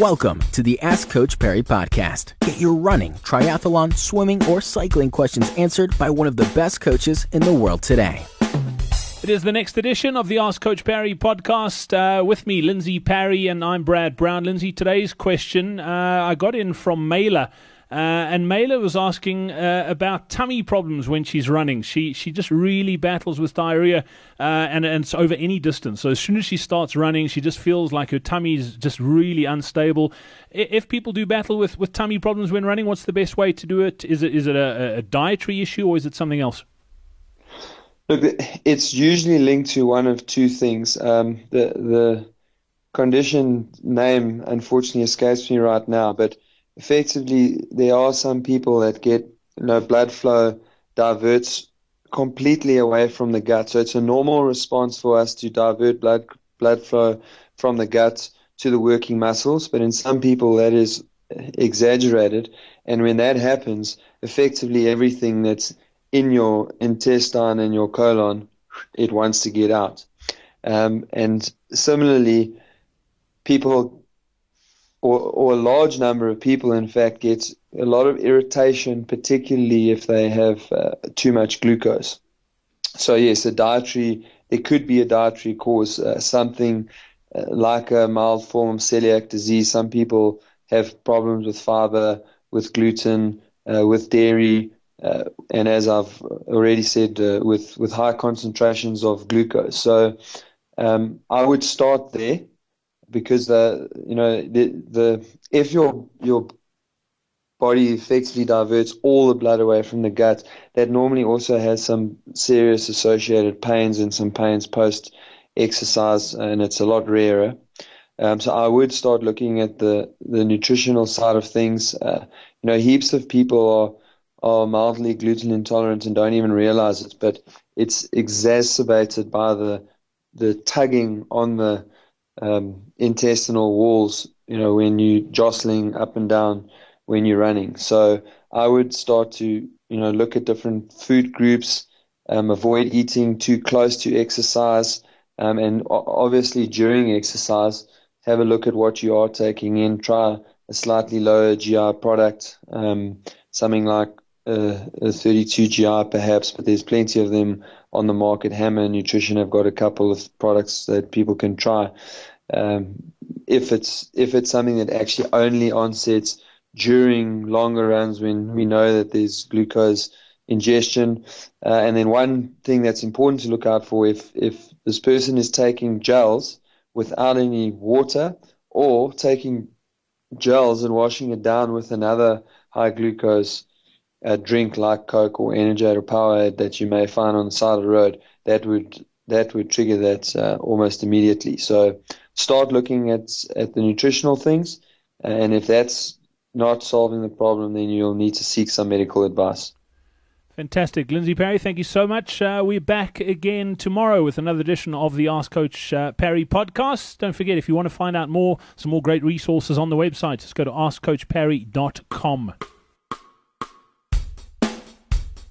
Welcome to the Ask Coach Parry podcast. Get your running, triathlon, swimming, or cycling questions answered by one of the best coaches in the world today. It is the next edition of the Ask Coach Parry podcast. Uh, with me, Lindsay Parry, and I'm Brad Brown. Lindsay, today's question uh, I got in from Mailer. Uh, and Mela was asking uh, about tummy problems when she's running. She she just really battles with diarrhea, uh, and, and it's over any distance. So as soon as she starts running, she just feels like her tummy is just really unstable. If people do battle with, with tummy problems when running, what's the best way to do it? Is it is it a, a dietary issue or is it something else? Look, it's usually linked to one of two things. Um, the the condition name unfortunately escapes me right now, but effectively there are some people that get you know blood flow diverts completely away from the gut. So it's a normal response for us to divert blood blood flow from the gut to the working muscles, but in some people that is exaggerated. And when that happens, effectively everything that's in your intestine and your colon, it wants to get out. Um, and similarly, people or, or a large number of people, in fact, get a lot of irritation, particularly if they have uh, too much glucose. So yes, a dietary there could be a dietary cause, uh, something uh, like a mild form of celiac disease. Some people have problems with fiber, with gluten, uh, with dairy, uh, and as I've already said, uh, with with high concentrations of glucose. So um, I would start there because the you know the the if your your body effectively diverts all the blood away from the gut, that normally also has some serious associated pains and some pains post exercise, and it's a lot rarer. Um, so I would start looking at the the nutritional side of things. Uh, you know, heaps of people are are mildly gluten intolerant and don't even realize it, but it's exacerbated by the the tugging on the um, intestinal walls, you know, when you're jostling up and down when you're running. So I would start to, you know, look at different food groups, um, avoid eating too close to exercise, um, and obviously during exercise, have a look at what you are taking in. Try a slightly lower GI product, um, something like a, a 32 GI perhaps, but there's plenty of them on the market. Hammer Nutrition have got a couple of products that people can try. Um, if it's if it's something that actually only onsets during longer runs when we know that there's glucose ingestion, uh, and then one thing that's important to look out for if if this person is taking gels without any water or taking gels and washing it down with another high glucose a drink like Coke or Energade or Powerade that you may find on the side of the road, that would that would trigger that uh, almost immediately. So start looking at at the nutritional things, and if that's not solving the problem, then you'll need to seek some medical advice. Fantastic. Lindsay Parry, thank you so much. Uh, we're back again tomorrow with another edition of the Ask Coach uh, Parry podcast. Don't forget, if you want to find out more, some more great resources on the website, just go to askcoachparry.com.